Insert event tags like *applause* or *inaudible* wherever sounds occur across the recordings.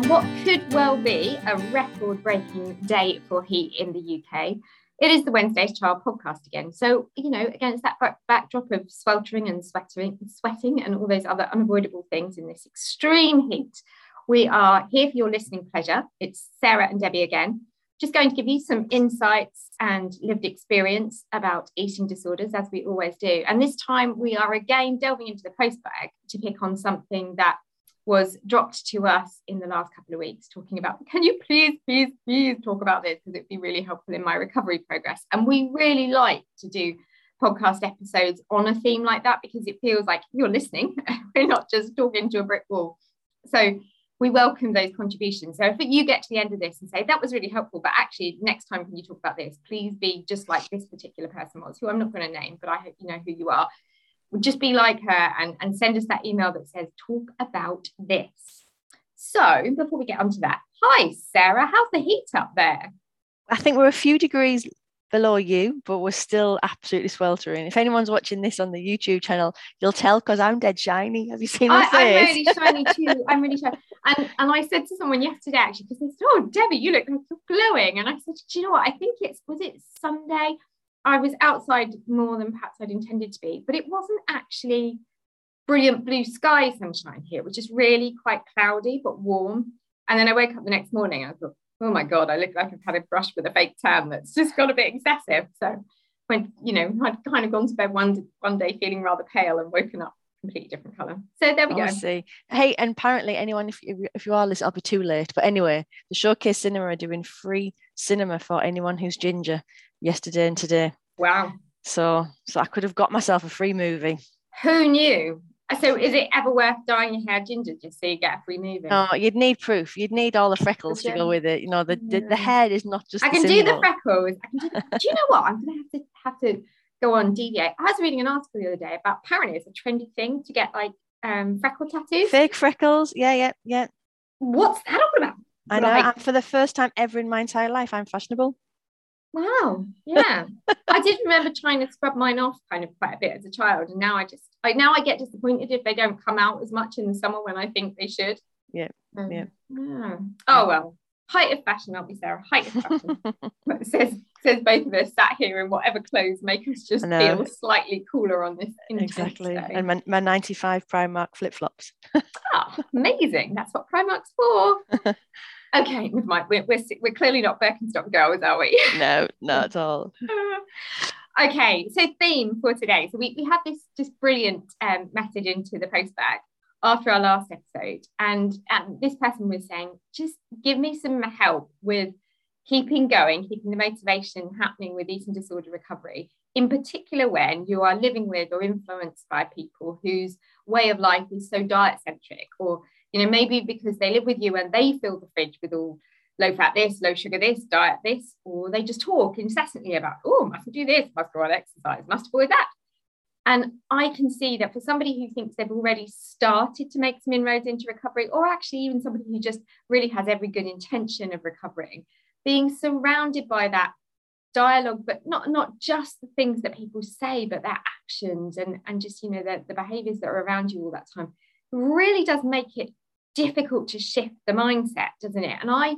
On what could well be a record breaking day for heat in the UK, it is the Wednesday's Child podcast again. So, you know, against that backdrop of sweltering and sweating, sweating and all those other unavoidable things in this extreme heat, we are here for your listening pleasure. It's Sarah and Debbie again, just going to give you some insights and lived experience about eating disorders, as we always do. And this time we are again delving into the post bag to pick on something that was dropped to us in the last couple of weeks, talking about can you please, please, please talk about this because it'd be really helpful in my recovery progress. And we really like to do podcast episodes on a theme like that because it feels like you're listening. *laughs* We're not just talking to a brick wall. So we welcome those contributions. So if you get to the end of this and say that was really helpful, but actually next time can you talk about this? Please be just like this particular person was, who I'm not going to name, but I hope you know who you are just be like her and, and send us that email that says, talk about this. So before we get onto that, hi, Sarah, how's the heat up there? I think we're a few degrees below you, but we're still absolutely sweltering. If anyone's watching this on the YouTube channel, you'll tell because I'm dead shiny. Have you seen my I, face? I'm really shiny too. I'm really shiny. And and I said to someone yesterday actually because they said, "Oh, Debbie, you look like you're glowing," and I said, "Do you know what? I think it's was it Sunday. I was outside more than perhaps I'd intended to be, but it wasn't actually brilliant blue sky sunshine here, which is really quite cloudy but warm. And then I woke up the next morning and I thought, oh my God, I look like I've had a brush with a fake tan that's just got a bit excessive. So when, you know, I'd kind of gone to bed one, one day feeling rather pale and woken up completely different color. So there we oh, go. I see. Hey, and apparently anyone, if you, if you are listening, I'll be too late. But anyway, the Showcase Cinema are doing free cinema for anyone who's ginger yesterday and today. Wow. So so I could have got myself a free movie. Who knew? So is it ever worth dyeing your hair ginger just so you get a free movie? No, you'd need proof. You'd need all the freckles to go with it. You know, the, the, the hair is not just. I can do the freckles. I can do, the, do you know what? I'm gonna have to have to go on deviate. I was reading an article the other day about apparently it's a trendy thing to get like um freckle tattoos. Fake freckles. Yeah, yeah, yeah. What's that all about? I know. Like, for the first time ever in my entire life, I'm fashionable. Wow. Yeah. *laughs* I did remember trying to scrub mine off kind of quite a bit as a child. And now I just I now I get disappointed if they don't come out as much in the summer when I think they should. Yeah. Um, yeah. yeah. Oh well. Height of fashion, I'll be Sarah. Height of fashion. *laughs* but says says both of us sat here in whatever clothes make us just feel slightly cooler on this. Exactly. Day. And my, my 95 Primark flip-flops. oh, *laughs* amazing. That's what Primark's for. Okay, with my we're, we're, we're clearly not Birkenstock girls, are we? No, not at all. *laughs* okay, so theme for today. So we, we had this just brilliant um, message into the post bag after our last episode, and um, this person was saying, just give me some help with keeping going, keeping the motivation happening with eating disorder recovery, in particular when you are living with or influenced by people whose way of life is so diet centric or you know, maybe because they live with you and they fill the fridge with all low fat this, low sugar this, diet this, or they just talk incessantly about, oh, must do this, must go on exercise, must avoid that. And I can see that for somebody who thinks they've already started to make some inroads into recovery, or actually even somebody who just really has every good intention of recovering, being surrounded by that dialogue, but not not just the things that people say, but their actions and and just you know the, the behaviors that are around you all that time really does make it difficult to shift the mindset, doesn't it? And I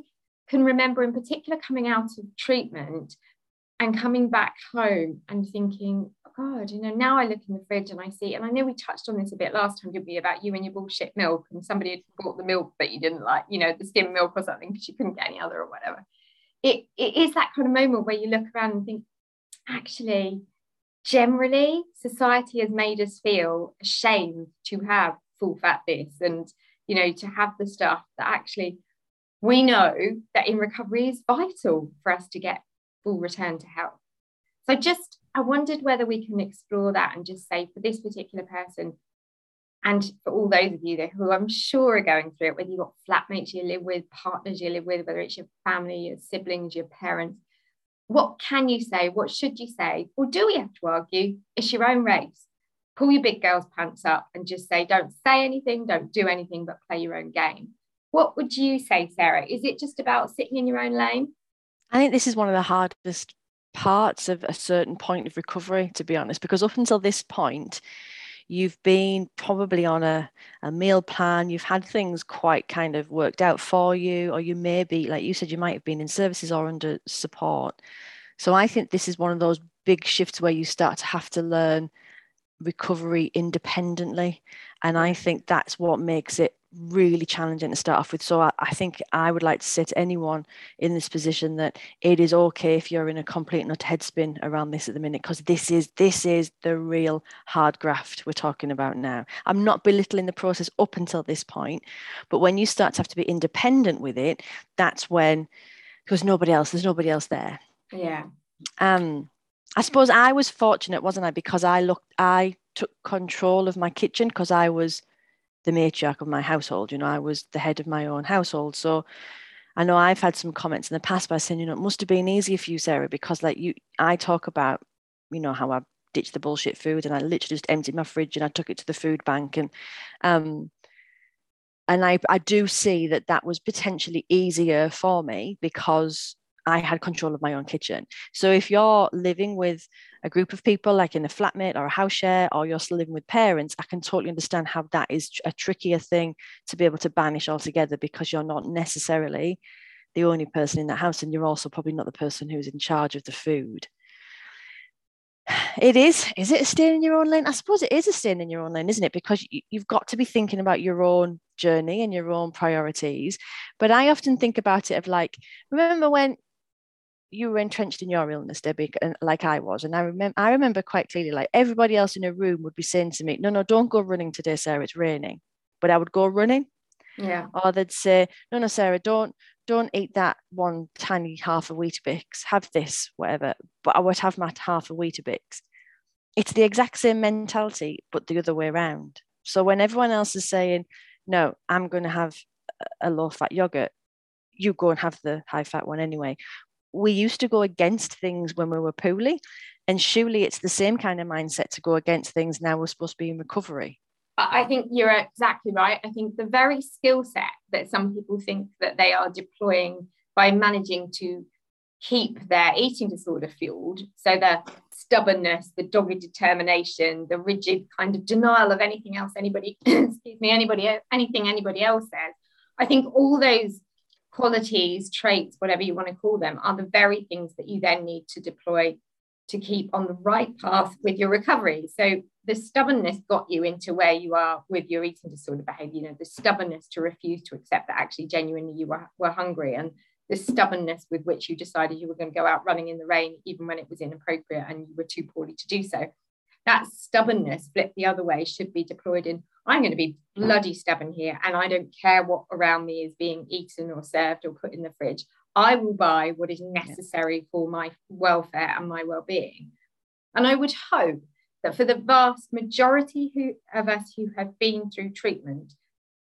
can remember in particular coming out of treatment and coming back home and thinking, oh God, you know, now I look in the fridge and I see, and I know we touched on this a bit last time, did we, about you and your bullshit milk, and somebody had bought the milk that you didn't like, you know, the skim milk or something because you couldn't get any other or whatever. It, it is that kind of moment where you look around and think, actually, generally, society has made us feel ashamed to have full fat this and you know, to have the stuff that actually we know that in recovery is vital for us to get full return to health. So just I wondered whether we can explore that and just say for this particular person, and for all those of you there who I'm sure are going through it, whether you've got flatmates you live with, partners you live with, whether it's your family, your siblings, your parents, what can you say? What should you say? Or do we have to argue? It's your own race pull your big girl's pants up and just say, don't say anything, don't do anything, but play your own game. What would you say, Sarah? Is it just about sitting in your own lane? I think this is one of the hardest parts of a certain point of recovery, to be honest, because up until this point, you've been probably on a, a meal plan, you've had things quite kind of worked out for you, or you may be, like you said, you might have been in services or under support. So I think this is one of those big shifts where you start to have to learn recovery independently. And I think that's what makes it really challenging to start off with. So I, I, think I would like to say to anyone in this position that it is okay if you're in a complete nut head spin around this at the minute, because this is this is the real hard graft we're talking about now. I'm not belittling the process up until this point, but when you start to have to be independent with it, that's when because nobody else, there's nobody else there. Yeah. Um I suppose I was fortunate, wasn't I? Because I looked I took control of my kitchen because I was the matriarch of my household. You know, I was the head of my own household. So I know I've had some comments in the past by saying, you know, it must have been easier for you, Sarah, because like you, I talk about, you know, how I ditched the bullshit food and I literally just emptied my fridge and I took it to the food bank and, um, and I, I do see that that was potentially easier for me because I had control of my own kitchen. So if you're living with a group of people, like in a flatmate or a house share, or you're still living with parents, I can totally understand how that is a trickier thing to be able to banish altogether because you're not necessarily the only person in that house, and you're also probably not the person who's in charge of the food. *sighs* It is. Is it a stain in your own lane? I suppose it is a stain in your own lane, isn't it? Because you've got to be thinking about your own journey and your own priorities. But I often think about it of like, remember when you were entrenched in your illness, Debbie, and like I was. And I remember I remember quite clearly, like everybody else in a room would be saying to me, No, no, don't go running today, Sarah, it's raining. But I would go running. Yeah. Or they'd say, No, no, Sarah, don't don't eat that one tiny half of Weetabix. Have this, whatever. But I would have my half of Weetabix. It's the exact same mentality, but the other way around. So when everyone else is saying, No, I'm going to have a low fat yogurt, you go and have the high fat one anyway we used to go against things when we were poorly. And surely it's the same kind of mindset to go against things now we're supposed to be in recovery. I think you're exactly right. I think the very skill set that some people think that they are deploying by managing to keep their eating disorder fueled, so the stubbornness, the dogged determination, the rigid kind of denial of anything else anybody, *coughs* excuse me, anybody, anything anybody else says. I think all those qualities, traits, whatever you want to call them, are the very things that you then need to deploy to keep on the right path with your recovery. So the stubbornness got you into where you are with your eating disorder behavior, you know, the stubbornness to refuse to accept that actually genuinely you were, were hungry and the stubbornness with which you decided you were going to go out running in the rain, even when it was inappropriate and you were too poorly to do so. That stubbornness flipped the other way should be deployed in I'm going to be mm-hmm. bloody stubborn here and I don't care what around me is being eaten or served or put in the fridge. I will buy what is necessary for my welfare and my well-being. And I would hope that for the vast majority who, of us who have been through treatment,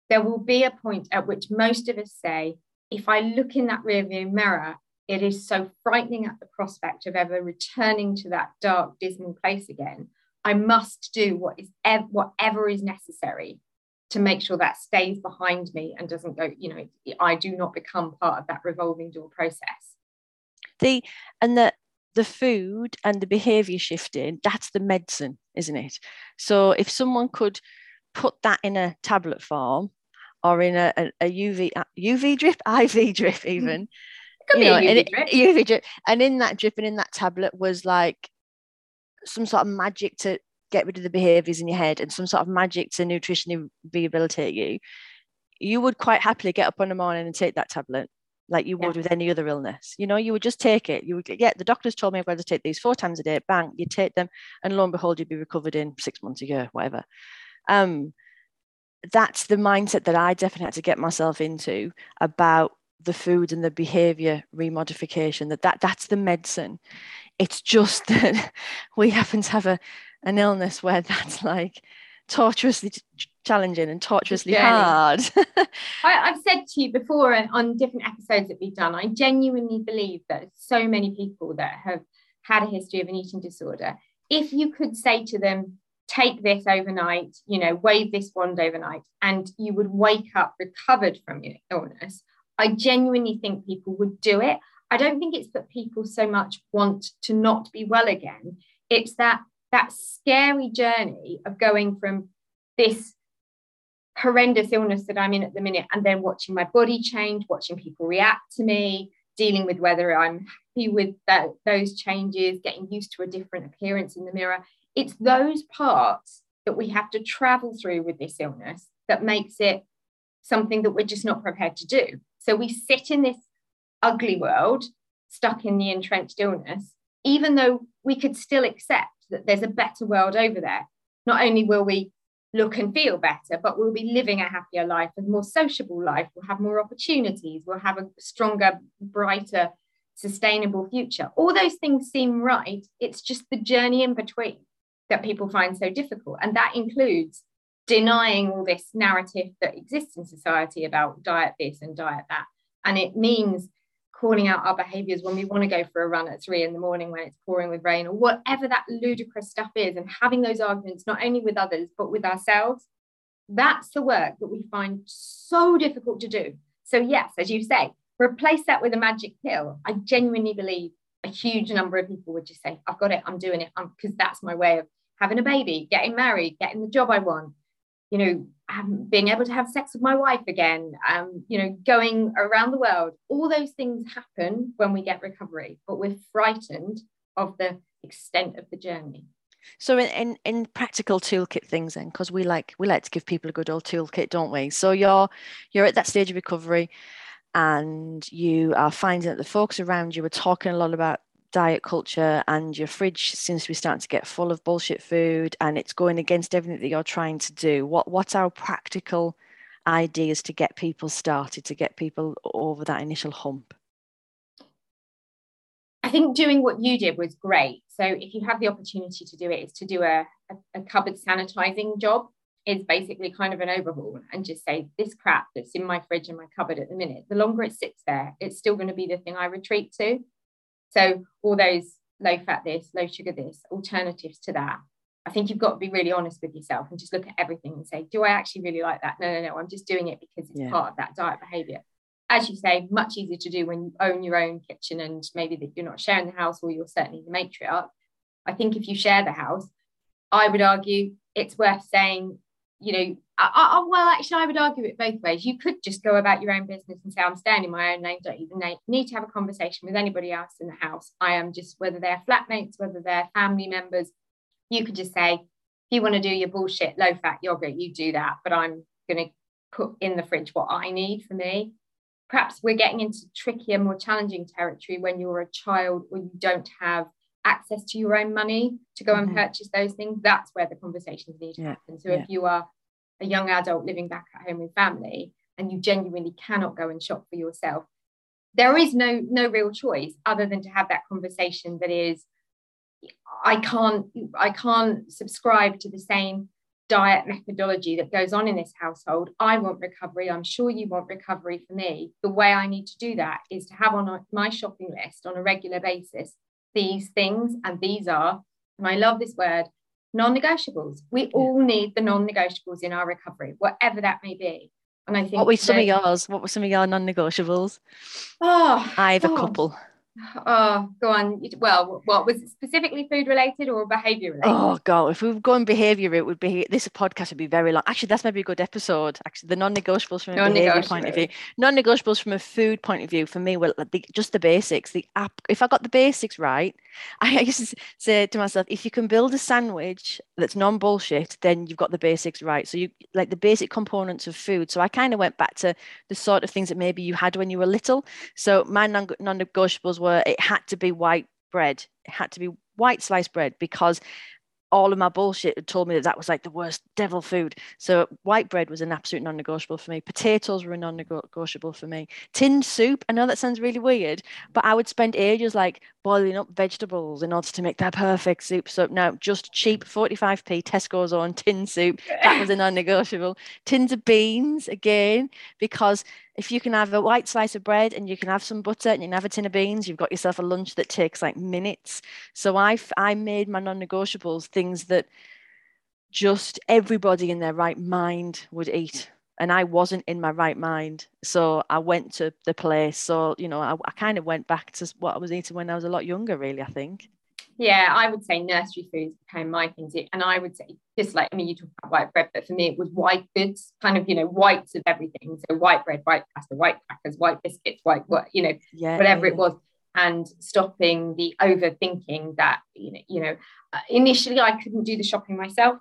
there will be a point at which most of us say, if I look in that rearview mirror, it is so frightening at the prospect of ever returning to that dark, dismal place again I must do what is ev- whatever is necessary to make sure that stays behind me and doesn't go, you know, I do not become part of that revolving door process. The and the the food and the behavior shifting, that's the medicine, isn't it? So if someone could put that in a tablet form or in a, a, a UV UV uh, drip, *laughs* IV drip even. Mm. You know, UV, drip. UV drip. And in that drip and in that tablet was like some sort of magic to get rid of the behaviors in your head and some sort of magic to nutritionally rehabilitate you, you would quite happily get up on the morning and take that tablet like you would yeah. with any other illness. You know, you would just take it. You would get, yeah, the doctors told me I've got to take these four times a day, bang, you take them, and lo and behold, you'd be recovered in six months, a year, whatever. Um, that's the mindset that I definitely had to get myself into about the food and the behavior remodification that, that that's the medicine it's just *laughs* that we happen to have a, an illness where that's like tortuously challenging and tortuously hard. *laughs* I, have said to you before on different episodes that we've done, I genuinely believe that so many people that have had a history of an eating disorder, if you could say to them, take this overnight, you know, wave this wand overnight, and you would wake up recovered from your illness, I genuinely think people would do it. I don't think it's that people so much want to not be well again. It's that that scary journey of going from this horrendous illness that I'm in at the minute and then watching my body change, watching people react to me, dealing with whether I'm happy with that, those changes, getting used to a different appearance in the mirror. It's those parts that we have to travel through with this illness that makes it something that we're just not prepared to do. So we sit in this ugly world, stuck in the entrenched illness, even though we could still accept that there's a better world over there. Not only will we look and feel better, but we'll be living a happier life a more sociable life. We'll have more opportunities. We'll have a stronger, brighter, sustainable future. All those things seem right. It's just the journey in between that people find so difficult. And that includes denying all this narrative that exists in society about diet this and diet that. And it means calling out our behaviors when we want to go for a run at three in the morning when it's pouring with rain or whatever that ludicrous stuff is and having those arguments not only with others but with ourselves. That's the work that we find so difficult to do. So yes as you say replace that with a magic pill. I genuinely believe a huge number of people would just say i've got it i'm doing it because that's my way of having a baby getting married getting the job i want you know being able to have sex with my wife again, um, you know, going around the world. All those things happen when we get recovery, but we're frightened of the extent of the journey. So in, in, in practical toolkit things then, because we like we like to give people a good old toolkit, don't we? So you're you're at that stage of recovery and you are finding that the folks around you are talking a lot about diet culture and your fridge seems to be starting to get full of bullshit food and it's going against everything that you're trying to do. What what's our practical ideas to get people started to get people over that initial hump? I think doing what you did was great. So if you have the opportunity to do it is to do a, a, a cupboard sanitizing job is basically kind of an overhaul and just say this crap that's in my fridge and my cupboard at the minute the longer it sits there it's still going to be the thing i retreat to so all those low fat this, low sugar this, alternatives to that. I think you've got to be really honest with yourself and just look at everything and say, do I actually really like that? No, no, no. I'm just doing it because it's yeah. part of that diet behavior. As you say, much easier to do when you own your own kitchen and maybe that you're not sharing the house or you're certainly the matriarch. I think if you share the house, I would argue it's worth saying, you know, I, I, well, actually, I would argue it both ways. You could just go about your own business and say, I'm staying in my own lane, don't even need to have a conversation with anybody else in the house. I am just, whether they're flatmates, whether they're family members, you could just say, if you want to do your bullshit low fat yogurt, you do that. But I'm going to put in the fridge what I need for me. Perhaps we're getting into trickier, more challenging territory when you're a child or you don't have access to your own money to go mm-hmm. and purchase those things. That's where the conversations need to yeah. happen. So yeah. if you are a young adult living back at home with family and you genuinely cannot go and shop for yourself there is no no real choice other than to have that conversation that is i can't i can't subscribe to the same diet methodology that goes on in this household i want recovery i'm sure you want recovery for me the way i need to do that is to have on my shopping list on a regular basis these things and these are and i love this word non-negotiables. We all need the non-negotiables in our recovery, whatever that may be. And I think what were some of yours? What were some of your non-negotiables? Oh, I have a oh. couple. Oh, go on. Well, what was it specifically food related or behavior related? Oh god, if we were going behavior, it would be this podcast would be very long. Actually, that's maybe a good episode. Actually, the non-negotiables from a behavior point of view, non-negotiables from a food point of view for me, well, the, just the basics. The app. If I got the basics right, *laughs* I used to say to myself, if you can build a sandwich that's non-bullshit, then you've got the basics right. So you like the basic components of food. So I kind of went back to the sort of things that maybe you had when you were little. So my non-negotiables were it had to be white bread. It had to be white sliced bread because all of my bullshit had told me that that was like the worst devil food. So white bread was an absolute non-negotiable for me. Potatoes were non-negotiable for me. Tinned soup. I know that sounds really weird, but I would spend ages like boiling up vegetables in order to make that perfect soup. So now just cheap 45p Tesco's on tin soup. That was a *laughs* non-negotiable. Tins of beans again, because if you can have a white slice of bread and you can have some butter and you can have a tin of beans, you've got yourself a lunch that takes like minutes. So I I made my non-negotiables things that just everybody in their right mind would eat. And I wasn't in my right mind. So I went to the place. So, you know, I, I kind of went back to what I was eating when I was a lot younger, really, I think. Yeah, I would say nursery foods became my thing. And I would say, just like, I mean, you talk about white bread, but for me, it was white goods, kind of, you know, whites of everything. So white bread, white pasta, white crackers, white biscuits, white, what, you know, yeah, whatever yeah. it was. And stopping the overthinking that, you know, you know, uh, initially I couldn't do the shopping myself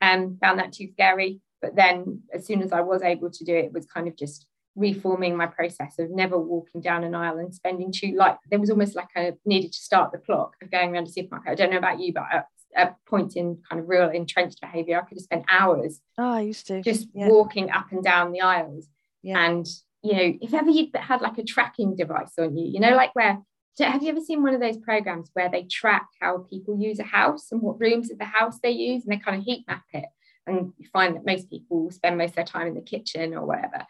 and um, found that too scary. But then as soon as I was able to do it, it was kind of just reforming my process of never walking down an aisle and spending too like there was almost like I needed to start the clock of going around the supermarket. I don't know about you, but at a point in kind of real entrenched behavior, I could have spent hours. Oh, I used to just yeah. walking up and down the aisles. Yeah. And you know, if ever you'd had like a tracking device on you, you know, like where have you ever seen one of those programs where they track how people use a house and what rooms of the house they use and they kind of heat map it? And you find that most people spend most of their time in the kitchen or whatever.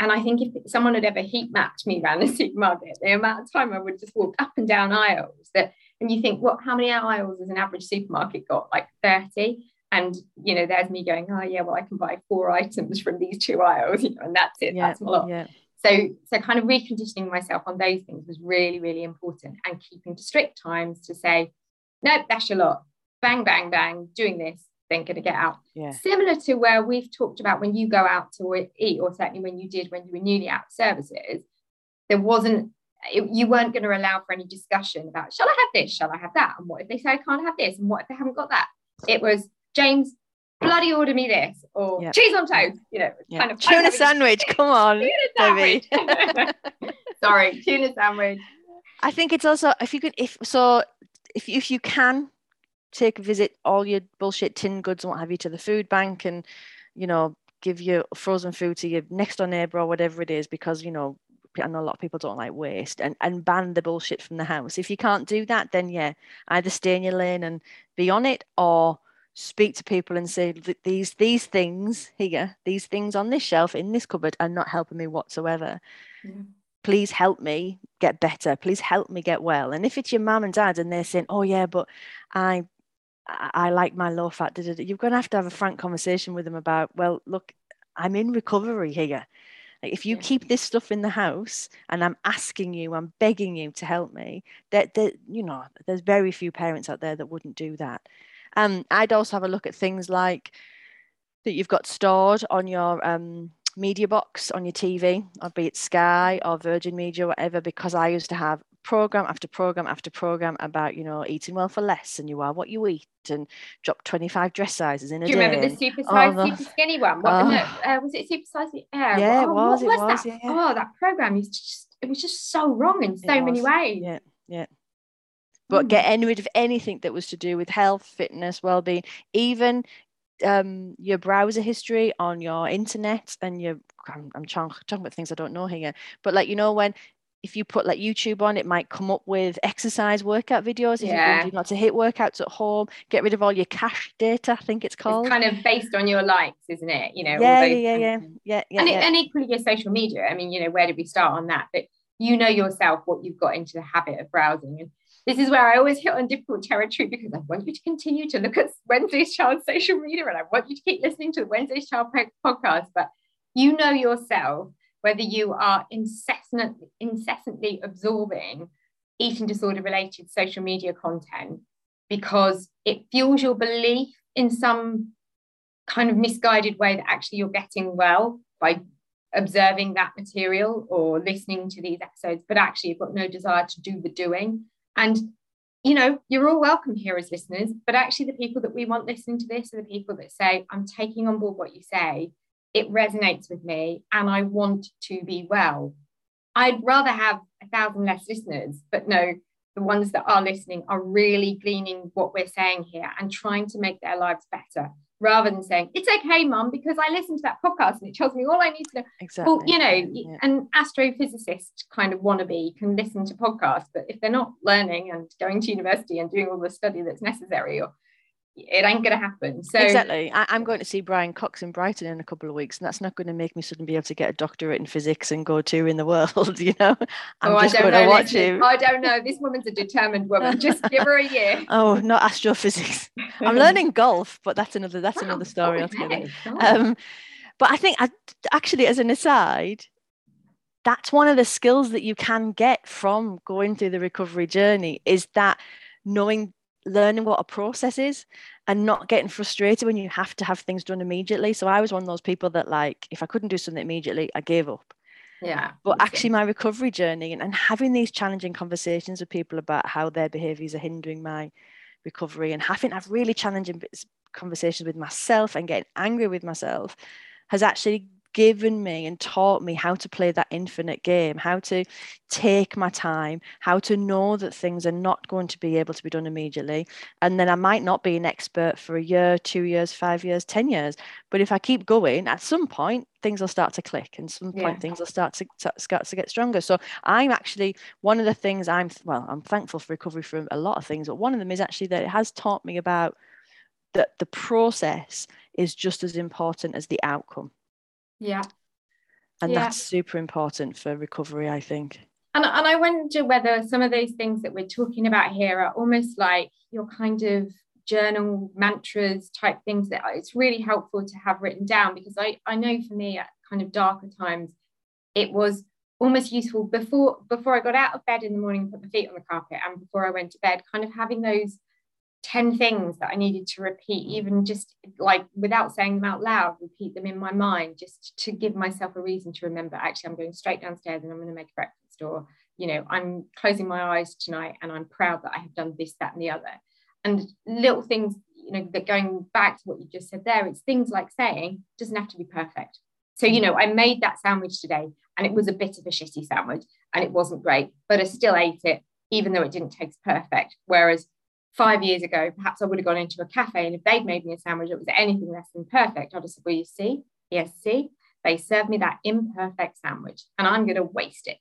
And I think if someone had ever heat mapped me around the supermarket, the amount of time I would just walk up and down aisles that, and you think, what, how many aisles has an average supermarket got? Like 30. And, you know, there's me going, oh, yeah, well, I can buy four items from these two aisles, *laughs* you know, and that's it. Yeah, that's a lot. Yeah. So, so kind of reconditioning myself on those things was really, really important and keeping to strict times to say, nope, that's your lot. Bang, bang, bang, doing this then going to get mm. out. Yeah. Similar to where we've talked about when you go out to eat, or certainly when you did when you were newly out of services, there wasn't, it, you weren't going to allow for any discussion about, shall I have this? Shall I have that? And what if they say I can't have this? And what if they haven't got that? It was, James, bloody order me this, or yep. cheese on toast, you know, yep. kind of tuna sandwich. Come on, tuna sandwich. *laughs* *laughs* Sorry, tuna sandwich. I think it's also if you could if so if if you can take a visit all your bullshit tin goods and what have you to the food bank and you know give your frozen food to your next door neighbor or whatever it is because you know I know a lot of people don't like waste and, and ban the bullshit from the house. If you can't do that, then yeah, either stay in your lane and be on it or speak to people and say these these things here, these things on this shelf in this cupboard are not helping me whatsoever. Yeah. Please help me get better. Please help me get well. And if it's your mum and dad and they're saying, "Oh yeah, but I I like my low fat. You're going to have to have a frank conversation with them about, well, look, I'm in recovery here. Like if you yeah. keep this stuff in the house and I'm asking you, I'm begging you to help me, that that you know, there's very few parents out there that wouldn't do that. Um, I'd also have a look at things like that you've got stored on your um, media box on your TV, or be it Sky or Virgin Media, or whatever, because I used to have program after program after program about you know eating well for less and you are what you eat and drop 25 dress sizes in a day. Do you day. remember the super size, oh, super skinny one? What, oh. no, uh, was it super size? Yeah, yeah oh, it was. What it was, that? Yeah. Oh, that program is just it was just so wrong in so many ways. Yeah, yeah. But mm. getting rid of anything that was to do with health, fitness, well-being, even um, your browser history on your internet and your I'm, I'm talking about things I don't know here, but like you know when if you put like YouTube on, it might come up with exercise workout videos. If yeah. you're doing lots of HIIT workouts at home, get rid of all your cache data, I think it's called. It's kind of based on your likes, isn't it? You know, yeah, yeah, yeah, yeah, yeah, yeah, and, yeah. and equally your social media. I mean, you know, where did we start on that? But you know yourself what you've got into the habit of browsing. And this is where I always hit on difficult territory because I want you to continue to look at Wednesday's Child *laughs* social media and I want you to keep listening to the Wednesday's Child podcast. But you know yourself whether you are incessantly, incessantly absorbing eating disorder related social media content because it fuels your belief in some kind of misguided way that actually you're getting well by observing that material or listening to these episodes, but actually you've got no desire to do the doing. And you know, you're all welcome here as listeners, but actually the people that we want listening to this are the people that say, I'm taking on board what you say it resonates with me and I want to be well. I'd rather have a thousand less listeners, but no, the ones that are listening are really gleaning what we're saying here and trying to make their lives better rather than saying, it's okay, mum, because I listened to that podcast and it tells me all I need to know. Exactly. Well, you know, yeah. an astrophysicist kind of wannabe can listen to podcasts, but if they're not learning and going to university and doing all the study that's necessary or it ain't going to happen. So exactly, I, am going to see Brian Cox in Brighton in a couple of weeks, and that's not going to make me suddenly be able to get a doctorate in physics and go to in the world. *laughs* You know, I'm oh, just going know, to watch him. I don't know. This woman's a determined woman. Just give her a year. *laughs* oh, not astrophysics. *laughs* I'm learning golf, but that's another that's another story altogether. Um, but I think I, actually, as an aside, that's one of the skills that you can get from going through the recovery journey is that knowing learning what a process is and not getting frustrated when you have to have things done immediately. So I was one of those people that like if I couldn't do something immediately, I gave up. Yeah. But actually my recovery journey and, and having these challenging conversations with people about how their behaviors are hindering my recovery and having have really challenging conversations with myself and getting angry with myself has actually given me and taught me how to play that infinite game, how to take my time, how to know that things are not going to be able to be done immediately. And then I might not be an expert for a year, two years, five years, 10 years. But if I keep going, at some point, things will start to click and some point yeah. things will start to start to get stronger. So I'm actually one of the things I'm well, I'm thankful for recovery from a lot of things, but one of them is actually that it has taught me about that the process is just as important as the outcome. Yeah. And yeah. that's super important for recovery, I think. And, and I wonder whether some of those things that we're talking about here are almost like your kind of journal mantras type things that it's really helpful to have written down because I, I know for me at kind of darker times, it was almost useful before before I got out of bed in the morning, put my feet on the carpet, and before I went to bed, kind of having those 10 things that I needed to repeat, even just like without saying them out loud, repeat them in my mind, just to give myself a reason to remember actually, I'm going straight downstairs and I'm going to make breakfast, or, you know, I'm closing my eyes tonight and I'm proud that I have done this, that, and the other. And little things, you know, that going back to what you just said there, it's things like saying, doesn't have to be perfect. So, you know, I made that sandwich today and it was a bit of a shitty sandwich and it wasn't great, but I still ate it, even though it didn't taste perfect. Whereas five years ago, perhaps I would have gone into a cafe and if they'd made me a sandwich that was anything less than perfect, I'd have said, Well, you see, yes, see, they served me that imperfect sandwich and I'm going to waste it.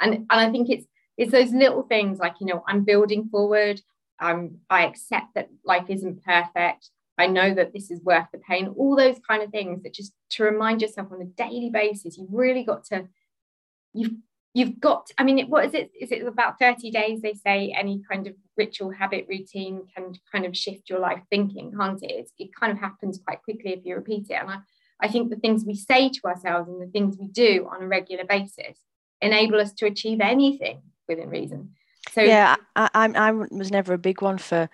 And, and I think it's it's those little things like, you know, I'm building forward. Um, I accept that life isn't perfect. I know that this is worth the pain, all those kind of things that just to remind yourself on a daily basis, you've really got to, you've you've got i mean what is it is it about 30 days they say any kind of ritual habit routine can kind of shift your life thinking can't it? It kind of happens quite quickly if you repeat it. And I, I think the things we say to ourselves and the things we do on a regular basis enable us to achieve anything within reason. So yeah I, I, I was never a big one for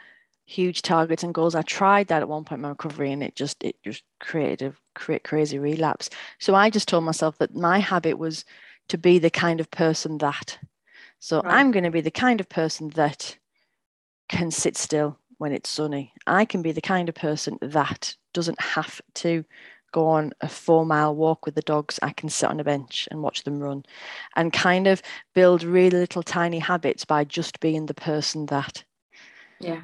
huge targets and goals. I tried that at one point in my recovery and it just it just created a crazy relapse. So i just told myself that my habit was to be the kind of person that. So right. I'm going to be the kind of person that can sit still when it's sunny. I can be the kind of person that doesn't have to go on a four mile walk with the dogs. I can sit on a bench and watch them run and kind of build really little tiny habits by just being the person that. Yeah.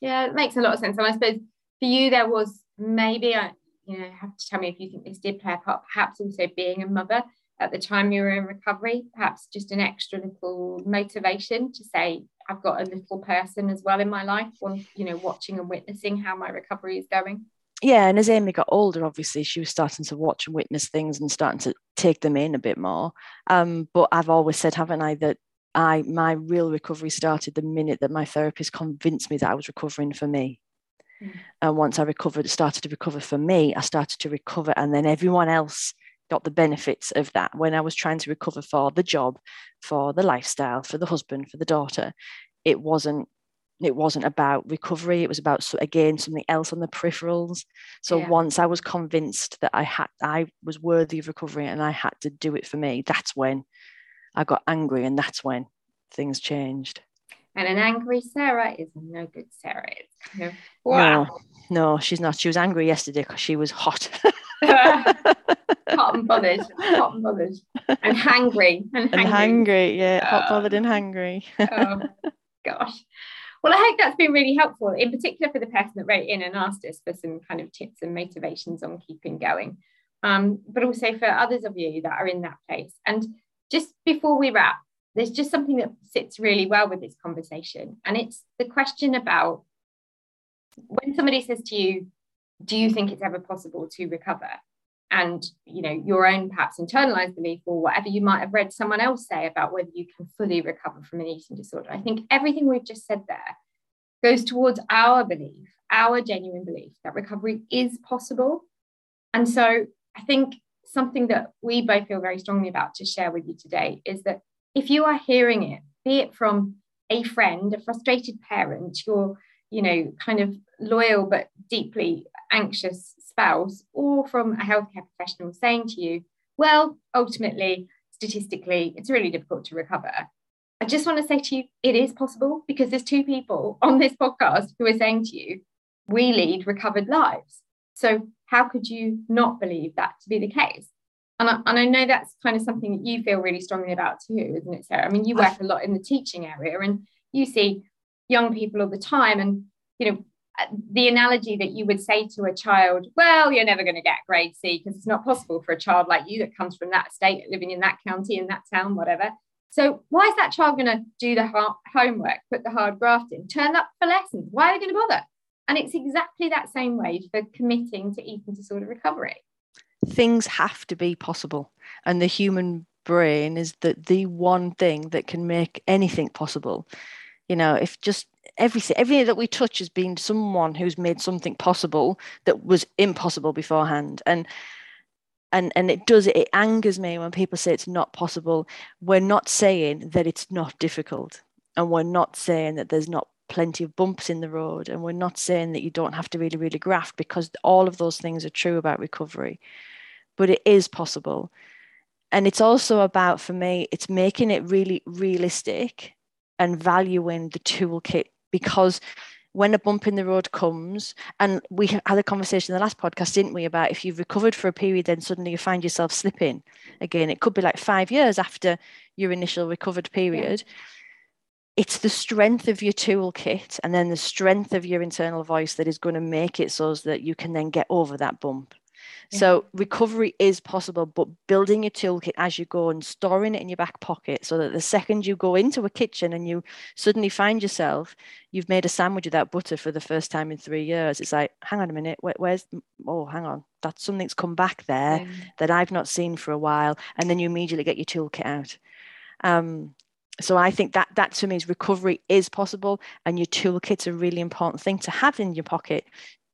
Yeah, it makes a lot of sense. And I suppose for you, there was maybe, I, you know, have to tell me if you think this did play a part, perhaps also being a mother at the time you were in recovery, perhaps just an extra little motivation to say, I've got a little person as well in my life, one, you know, watching and witnessing how my recovery is going. Yeah, and as Amy got older, obviously she was starting to watch and witness things and starting to take them in a bit more. Um, but I've always said, haven't I, that I my real recovery started the minute that my therapist convinced me that I was recovering for me. Mm. And once I recovered, started to recover for me, I started to recover, and then everyone else got the benefits of that when I was trying to recover for the job, for the lifestyle, for the husband, for the daughter. It wasn't it wasn't about recovery. It was about again something else on the peripherals. So yeah. once i was convinced that i had i was worthy of recovery and i had to do it for me that's when i got angry and that's when things changed. And an angry sarah is no good sarah. It's kind of wow. no, no she's not. She was angry yesterday because she was hot *laughs* *laughs* hot and bothered, hot and bothered, and hangry, and hangry. And hangry, yeah, oh. hot bothered and hangry. oh gosh. Well, I hope that's been really helpful, in particular for the person that wrote in and asked us for some kind of tips and motivations on keeping going, um, but also for others of you that are in that place. And just before we wrap, there's just something that sits really well with this conversation, and it's the question about when somebody says to you, "Do you think it's ever possible to recover?" and you know your own perhaps internalized belief or whatever you might have read someone else say about whether you can fully recover from an eating disorder i think everything we've just said there goes towards our belief our genuine belief that recovery is possible and so i think something that we both feel very strongly about to share with you today is that if you are hearing it be it from a friend, a frustrated parent, your, you know, kind of loyal but deeply anxious spouse, or from a healthcare professional saying to you, well, ultimately, statistically, it's really difficult to recover. I just want to say to you, it is possible because there's two people *laughs* on this podcast who are saying to you, we lead recovered lives. So, how could you not believe that to be the case? And I, and I know that's kind of something that you feel really strongly about too, isn't it, Sarah? I mean, you work a lot in the teaching area and you see young people all the time. And, you know, the analogy that you would say to a child, well, you're never going to get grade C because it's not possible for a child like you that comes from that state, living in that county, in that town, whatever. So why is that child going to do the homework, put the hard graft in, turn up for lessons? Why are they going to bother? And it's exactly that same way for committing to eating disorder recovery things have to be possible and the human brain is the the one thing that can make anything possible you know if just everything everything that we touch has been someone who's made something possible that was impossible beforehand. And and and it does it angers me when people say it's not possible. We're not saying that it's not difficult and we're not saying that there's not plenty of bumps in the road and we're not saying that you don't have to really really graft because all of those things are true about recovery. But it is possible. And it's also about, for me, it's making it really realistic and valuing the toolkit because when a bump in the road comes, and we had a conversation in the last podcast, didn't we, about if you've recovered for a period, then suddenly you find yourself slipping again. It could be like five years after your initial recovered period. Yeah. It's the strength of your toolkit and then the strength of your internal voice that is going to make it so that you can then get over that bump. So recovery is possible, but building your toolkit as you go and storing it in your back pocket so that the second you go into a kitchen and you suddenly find yourself, you've made a sandwich without butter for the first time in three years. It's like, hang on a minute, where, where's, oh, hang on, that's something's come back there yeah. that I've not seen for a while. And then you immediately get your toolkit out. Um, so I think that that to me is recovery is possible, and your toolkit's a really important thing to have in your pocket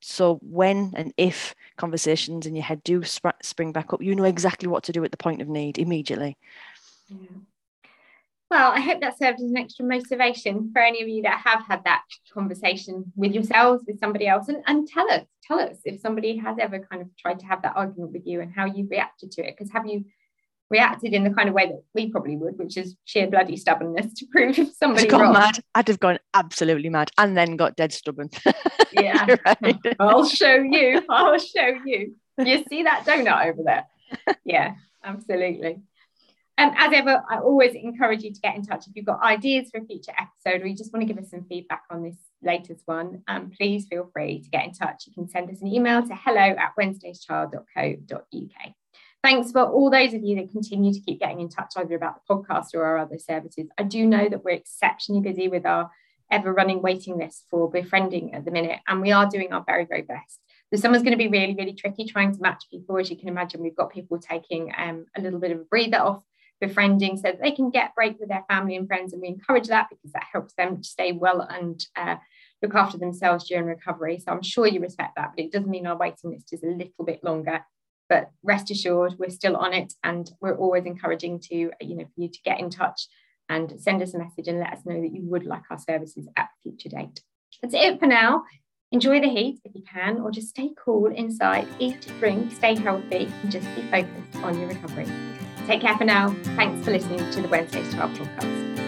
so when and if conversations in your head do sp- spring back up, you know exactly what to do at the point of need immediately. Yeah. Well, I hope that served as an extra motivation for any of you that have had that conversation with yourselves, with somebody else, and, and tell us, tell us if somebody has ever kind of tried to have that argument with you and how you've reacted to it. Because have you reacted in the kind of way that we probably would, which is sheer bloody stubbornness to prove somebody gone wrong. mad. I'd have gone absolutely mad and then got dead stubborn. *laughs* yeah, right. *laughs* I'll show you. I'll show you. You see that donut over there? *laughs* Yeah, absolutely. Um, as ever, I always encourage you to get in touch if you've got ideas for a future episode or you just want to give us some feedback on this latest one. Um, please feel free to get in touch. You can send us an email to hello at wednesdayschild.co.uk. Thanks for all those of you that continue to keep getting in touch either about the podcast or our other services. I do know that we're exceptionally busy with our ever running waiting list for befriending at the minute, and we are doing our very, very best. The summer's going to be really, really tricky trying to match people. As you can imagine, we've got people taking um, a little bit of a breather off befriending so they can get break with their family and friends. And we encourage that because that helps them to stay well and uh, look after themselves during recovery. So I'm sure you respect that, but it does mean our waiting list is a little bit longer but rest assured we're still on it and we're always encouraging to you know for you to get in touch and send us a message and let us know that you would like our services at a future date. That's it for now. Enjoy the heat if you can or just stay cool inside eat drink stay healthy and just be focused on your recovery. Take care for now. Thanks for listening to the wednesday's child podcast